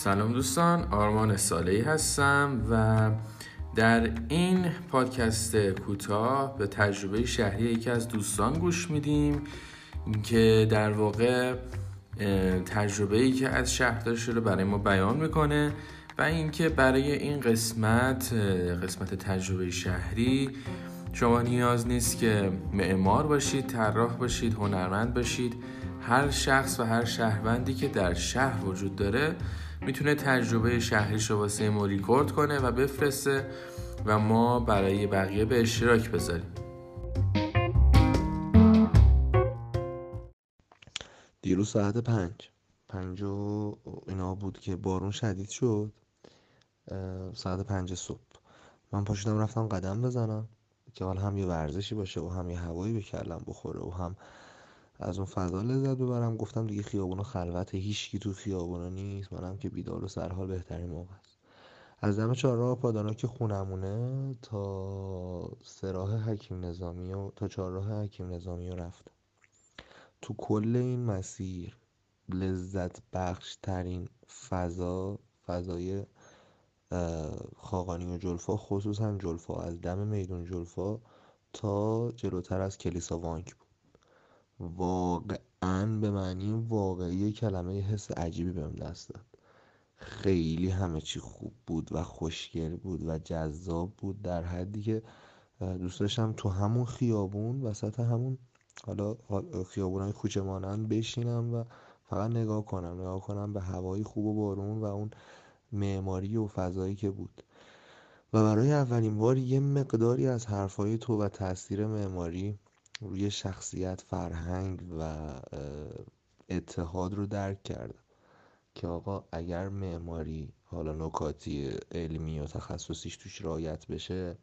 سلام دوستان آرمان سالی هستم و در این پادکست کوتاه به تجربه شهری یکی از دوستان گوش میدیم که در واقع تجربه ای که از شهردار شده برای ما بیان می‌کنه و اینکه برای این قسمت قسمت تجربه شهری شما نیاز نیست که معمار باشید طراح باشید هنرمند باشید هر شخص و هر شهروندی که در شهر وجود داره می‌تونه تجربه شهریش رو واسه ما ریکورد کنه و بفرسته و ما برای بقیه به اشتراک بذاریم. دیروز ساعت پنج. پنج و اینا بود که بارون شدید شد. ساعت پنج صبح. من پاشدم رفتم قدم بزنم که حالا هم یه ورزشی باشه و هم یه هوایی به بخوره و هم از اون فضا لذت ببرم. گفتم دیگه خیابونا خلوت هیچکی تو خیابونا نیست. منم که بیدار و سرحال بهترین موقع است. از دم چهارراه پادانا که خونمونه تا سراح حکیم نظامی و تا چهارراه حکیم نظامی رو رفتم. تو کل این مسیر لذت بخش ترین فضا فضای خاقانی و جلفا خصوصا جلفا از دم میدون جلفا تا جلوتر از کلیسا وانک واقعا به معنی واقعی کلمه حس عجیبی بهم دست داد. خیلی همه چی خوب بود و خوشگل بود و جذاب بود در حدی که دوست داشتم تو همون خیابون وسط همون حالا خیابون های کوچه مانند بشینم و فقط نگاه کنم نگاه کنم به هوای خوب و بارون و اون معماری و فضایی که بود. و برای اولین بار یه مقداری از حرفای تو و تاثیر معماری روی شخصیت فرهنگ و اتحاد رو درک کردم که آقا اگر معماری حالا نکاتی علمی و تخصصیش توش رایت بشه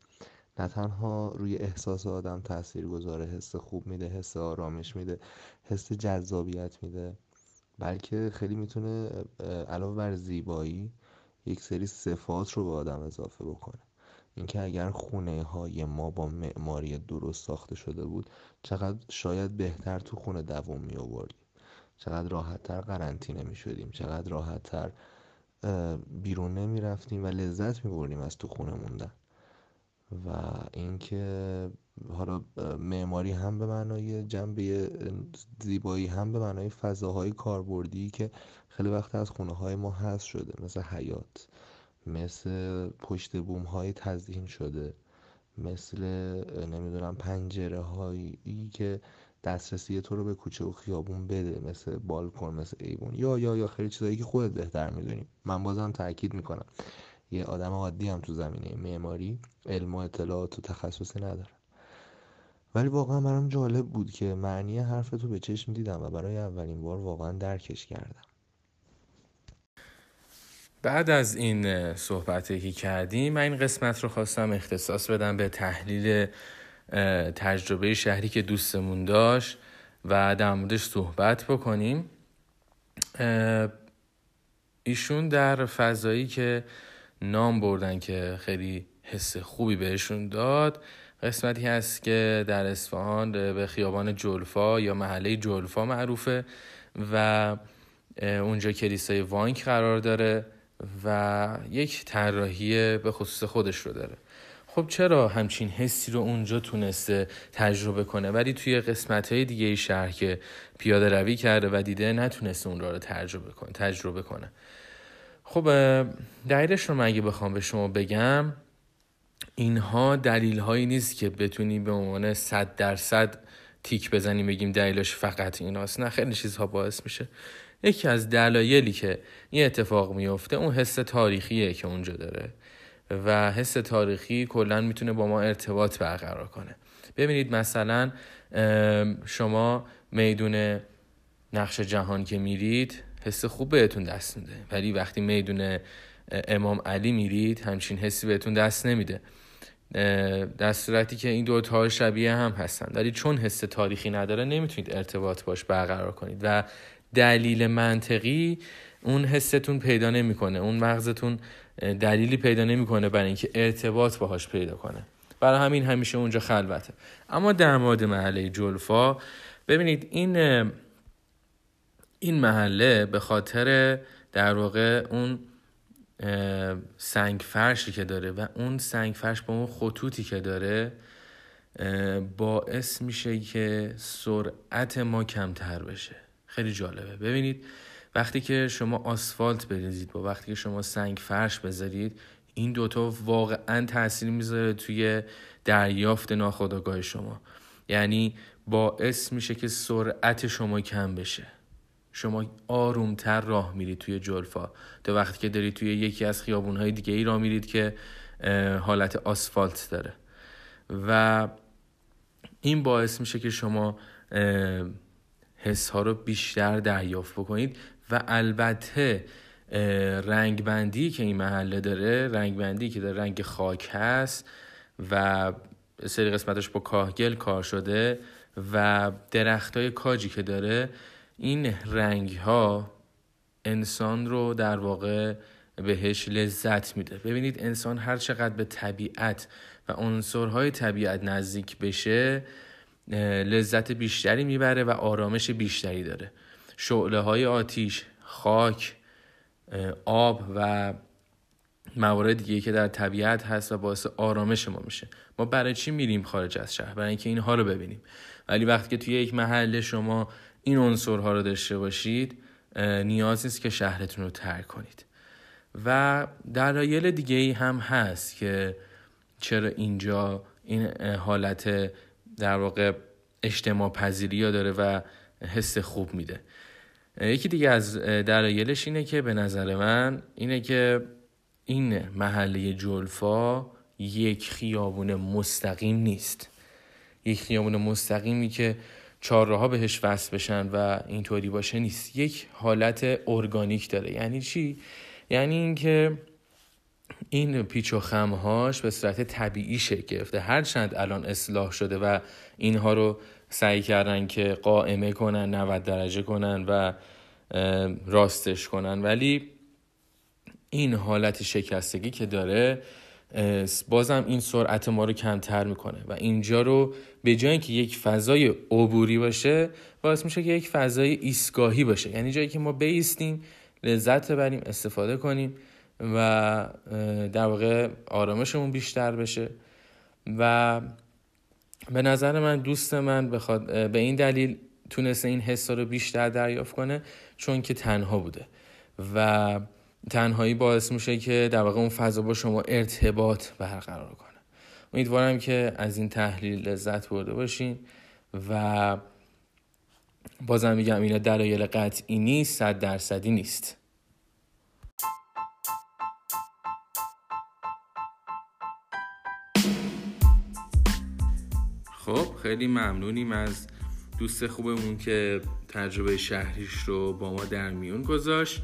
نه تنها روی احساس آدم تاثیر گذاره حس خوب میده حس آرامش میده حس جذابیت میده بلکه خیلی می‌تونه علاوه بر زیبایی یک سری صفات رو به آدم اضافه بکنه. اینکه اگر خونه های ما با معماری درست ساخته شده بود چقدر شاید بهتر تو خونه دووم می آوردیم چقدر راحتتر قرنطینه می شدیم چقدر راحتتر بیرون نمی رفتیم و لذت می بردیم از تو خونه موندن. و اینکه حالا معماری هم به معنای جنبه زیبایی هم به معنای فضاهای کاربردی که خیلی وقت از خونه های ما هست شده مثل حیات مثل پشت بوم های تزیین شده مثل نمی‌دونم پنجره هایی که دسترسی تو رو به کوچه و خیابون بده مثل بالکن مثل ایوون. یا یا یا خیلی چیزایی که خودت بهتر می‌دونی. من بازم تاکید می‌کنم. یه آدم عادی هم تو زمینه معماری علم و اطلاعات و تخصصی ندارم ولی واقعا برام جالب بود که معنی حرف تو به چشم دیدم و برای اولین بار واقعا درکش کردم. بعد از این صحبتی که کردیم من این قسمت رو خواستم اختصاص بدم به تحلیل تجربه شهری که دوستمون داشت و در موردش صحبت بکنیم. ایشون در فضایی که نام بردن که خیلی حس خوبی بهشون داد قسمتی هست که در اصفهان به خیابان جلفا یا محله جلفا معروفه و اونجا کلیسای وانک قرار داره. و یک طراحی به خصوص خودش رو داره. خب چرا همچین حسی رو اونجا تونسته تجربه کنه؟ ولی توی قسمت های دیگه شهر که پیاده روی کرده و دیده نتونسته اون رو تجربه کنه تجربه کنه. خب دلیلش رو من اگه بخوام به شما بگم اینها دلیل هایی نیست که بتونی به عنوان صد درصد تیک بزنیم بگیم دلیلش فقط ایناست. نه خیلی چیزها باعث میشه. یکی از دلایلی که این اتفاق میفته اون حس تاریخیه که اونجا داره. و حس تاریخی کلا می‌تونه با ما ارتباط برقرار کنه. ببینید مثلا شما میدون نقش جهان که میرید حس خوب بهتون دست میده. ولی وقتی میدون امام علی میرید همچین حسی بهتون دست نمیده. در صورتی که این دو تا شبیه هم هستن. ولی چون حس تاریخی نداره نمی‌تونید ارتباط باش برقرار کنید. و دلیل منطقی اون حستون پیدا نمی‌کنه. اون مغزتون دلیلی پیدا نمی‌کنه برای اینکه ارتباط باهاش پیدا کنه. برای همین همیشه اونجا خلوته. اما در مورد محله جلفا ببینید این این محله به خاطر در واقع اون سنگ فرشی که داره و اون سنگ فرش با اون خطوطی که داره باعث میشه که سرعت ما کمتر بشه. خیلی جالبه. ببینید وقتی که شما آسفالت بریزید با وقتی که شما سنگ فرش بذارید این دوتا واقعا تاثیر می‌ذاره توی دریافت ناخودآگاه شما. یعنی باعث میشه که سرعت شما کم بشه. شما آرومتر راه میرید توی جلفا. تا وقتی که دارید توی یکی از خیابونهای دیگه ای راه میرید که حالت آسفالت داره. و این باعث میشه که شما حس ها رو بیشتر دریافت بکنید و البته رنگ بندی که این محله داره رنگ بندی که در رنگ خاک هست و سری قسمتش با کاهگل کار شده و درخت های کاجی که داره این رنگ ها انسان رو در واقع بهش لذت میده. ببینید انسان هر چقدر به طبیعت و عنصرهای طبیعت نزدیک بشه لذت بیشتری می‌بره و آرامش بیشتری داره. شعله های آتیش خاک آب و موارد دیگه که در طبیعت هست و باعث آرامش ما میشه. ما برای چی میریم خارج از شهر؟ برای اینکه اینها رو ببینیم. ولی وقتی که توی یک محله شما این عنصرها رو داشته باشید نیاز نیست که شهرتون رو ترک کنید. و دلایل دیگه ای هم هست که چرا اینجا این حالت در واقع اجتماع پذیری داره و حس خوب میده. یکی دیگه از دلایلش اینه که به نظر من اینه که این محله جلفا یک خیابون مستقیم نیست. یک خیابون مستقیمی که چهارراه بهش وصل بشن و اینطوری باشه نیست. یک حالت ارگانیک داره. یعنی چی؟ یعنی اینکه این پیچ و خمهاش به صورت طبیعی شکل گرفته. هرچند الان اصلاح شده و اینها رو سعی کردن که قائمه کنن 90 درجه کنن و راستش کنن. ولی این حالت شکستگی که داره بازم این سرعت ما رو کمتر می‌کنه و اینجا رو به جای که یک فضای عبوری باشه باعث میشه که یک فضای ایستگاهی باشه. یعنی جایی که ما بیستیم لذت ببریم استفاده کنیم. و در واقع آرامشمون بیشتر بشه. و به نظر من دوست من بخواد به این دلیل تونسته این حس رو بیشتر دریافت کنه چون که تنها بوده. و تنهایی باعث میشه که در واقع اون فضا با شما ارتباط برقرار کنه. امیدوارم که از این تحلیل لذت برده باشین و بازم میگم اینا دلایل قطعی نیست صد درصدی نیست. خب خیلی ممنونیم از دوست خوبمون که تجربه شهریش رو با ما در میون گذاشت.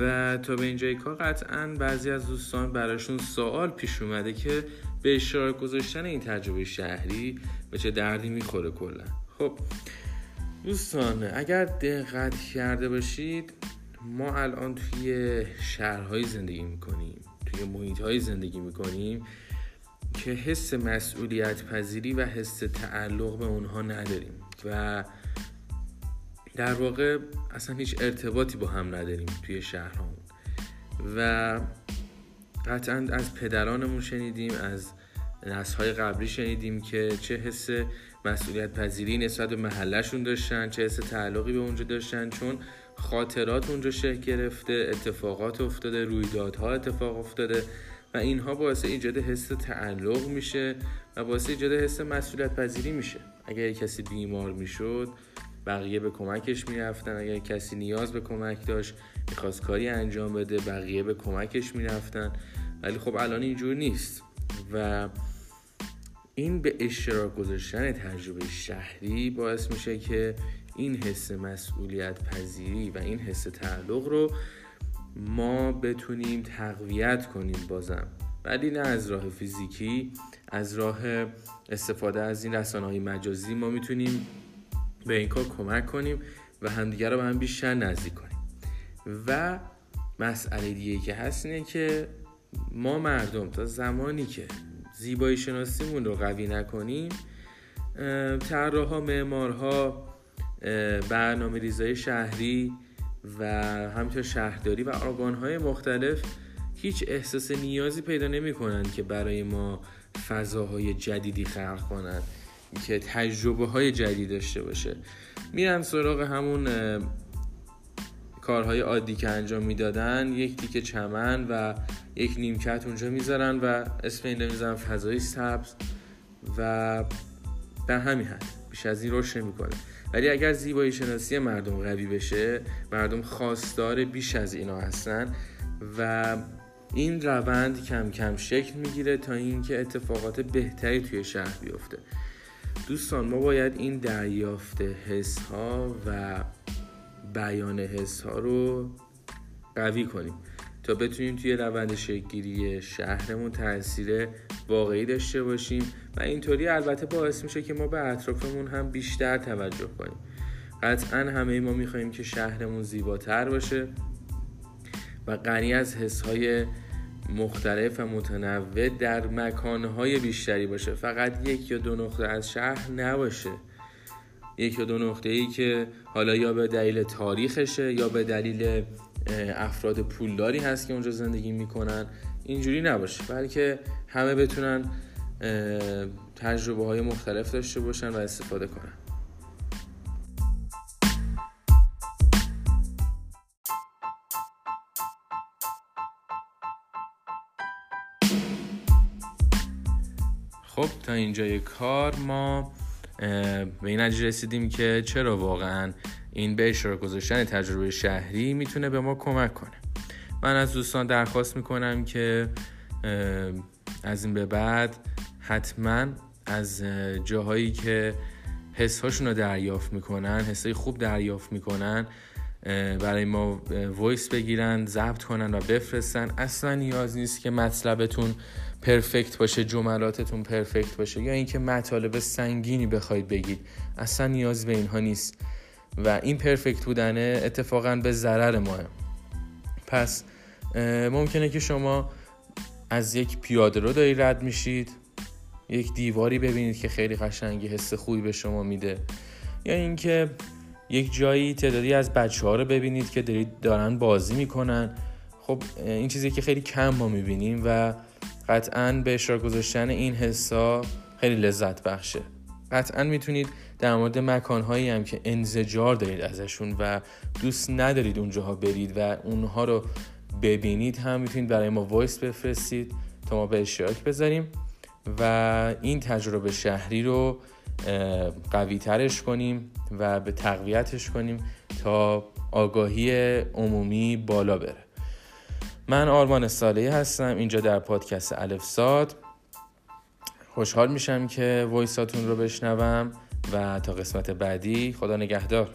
و تا به اینجای کار قطعا بعضی از دوستان براشون سوال پیش اومده که به اشتراک گذاشتن این تجربه شهری به چه دردی می‌خوره کلا. خب دوستان اگر دقت کرده باشید ما الان توی شهرهایی زندگی می‌کنیم توی محیط زندگی می‌کنیم. که حس مسئولیت پذیری و حس تعلق به اونها نداریم و در واقع اصلا هیچ ارتباطی با هم نداریم توی شهرهامون و قطعا از پدرانمون شنیدیم از نسلهای قبلی شنیدیم که چه حس مسئولیت پذیری نسبت به محلشون داشتن چه حس تعلقی به اونجا داشتن چون خاطرات اونجا شکل گرفته اتفاقات افتاده رویدادها اتفاق افتاده. اینها باعث ایجاد حس تعلق میشه و باعث ایجاد حس مسئولیت پذیری میشه. اگر کسی بیمار می‌شد بقیه به کمکش می‌رفتن. اگر کسی نیاز به کمک داشت می‌خواست کاری انجام بده بقیه به کمکش می‌رفتن. ولی خب الان اینجور نیست. و این به اشتراک گذاشتن تجربه شهری باعث میشه که این حس مسئولیت پذیری و این حس تعلق رو ما بتونیم تقویت کنیم بازم. ولی نه از راه فیزیکی از راه استفاده از این رسانه های مجازی ما می‌تونیم به این کار کمک کنیم و همدیگر رو به هم بیشتر نزدیک کنیم. و مسئله دیگه که هست اینه که ما مردم تا زمانی که زیبایی شناسیمون رو قوی نکنیم طراحها معمارها برنامه ریزای شهری و همینطور شهرداری و های مختلف هیچ احساس نیازی پیدا نمی کنند که برای ما فضاهای جدیدی خلق کنند که تجربه های جدید داشته باشه. میرن سراغ همون کارهای عادی که انجام می‌دادن یک تیکه چمن و یک نیمکت اونجا می‌ذارن و اسم این می‌ذارن فضای سبز و در همین حد. بیش از این روش نمی‌کنه. ولی اگر زیبایی شناسی مردم قوی بشه مردم خواستار بیش از اینا هستن و این روند کم کم شکل می‌گیره تا اینکه اتفاقات بهتری توی شهر بیفته. دوستان ما باید این دریافت حس ها و بیان حس ها رو قوی کنیم تا بتونیم توی روند شکلگیری شهرمون تاثیر واقعی داشته باشیم و اینطوری البته باعث میشه که ما به اطرافمون هم بیشتر توجه کنیم. قطعا همه ما می‌خواهیم که شهرمون زیباتر باشه و غنی از حسهای مختلف و متنوع در مکانهای بیشتری باشه. فقط یک یا دو نقطه از شهر نباشه. یک یا دو نقطه ای که حالا یا به دلیل تاریخشه یا به دلیل افراد پولداری هست که اونجا زندگی می‌کنن. اینجوری نباشه بلکه همه بتونن تجربه های مختلف داشته باشن و استفاده کنن. خب تا اینجای کار ما به این نتیجه رسیدیم که چرا واقعا این به اشتراک گذاشتن تجربه شهری می‌تونه به ما کمک کنه. من از دوستان درخواست می‌کنم که از این به بعد حتما از جاهایی که حسهاشون رو دریافت می‌کنن حسای خوب دریافت می‌کنن برای ما وایس بگیرن ضبط کنن و بفرستن. اصلا نیاز نیست که مطلبتون پرفکت باشه جملاتتون پرفکت باشه یا اینکه مطالب سنگینی بخواید بگید. اصلا نیاز به اینها نیست. و این پرفکت بودنه اتفاقا به ضرر ماه. پس ممکنه که شما از یک پیاده رو داری رد میشید. یک دیواری ببینید که خیلی قشنگی حس خوبی به شما میده. یا اینکه یک جایی تعدادی از بچه ها رو ببینید که دارید دارن بازی می‌کنن. خب این چیزی که خیلی کم ما می‌بینیم و قطعا به اشتراک گذاشتن این حسا خیلی لذت بخشه. قطعا می‌تونید در مورد مکانهایی هم که انزجار دارید ازشون و دوست ندارید اونجاها برید و اونها رو ببینید هم می‌تونید برای ما وایس بفرستید تا ما به اشتراک بذاریم و این تجربه شهری رو قوی ترش کنیم و به تقویتش کنیم تا آگاهی عمومی بالا بره. من آرمان صالحی هستم اینجا در پادکست الف ساد. خوشحال میشم که وایساتون رو بشنوم و تا قسمت بعدی خدا نگهدار.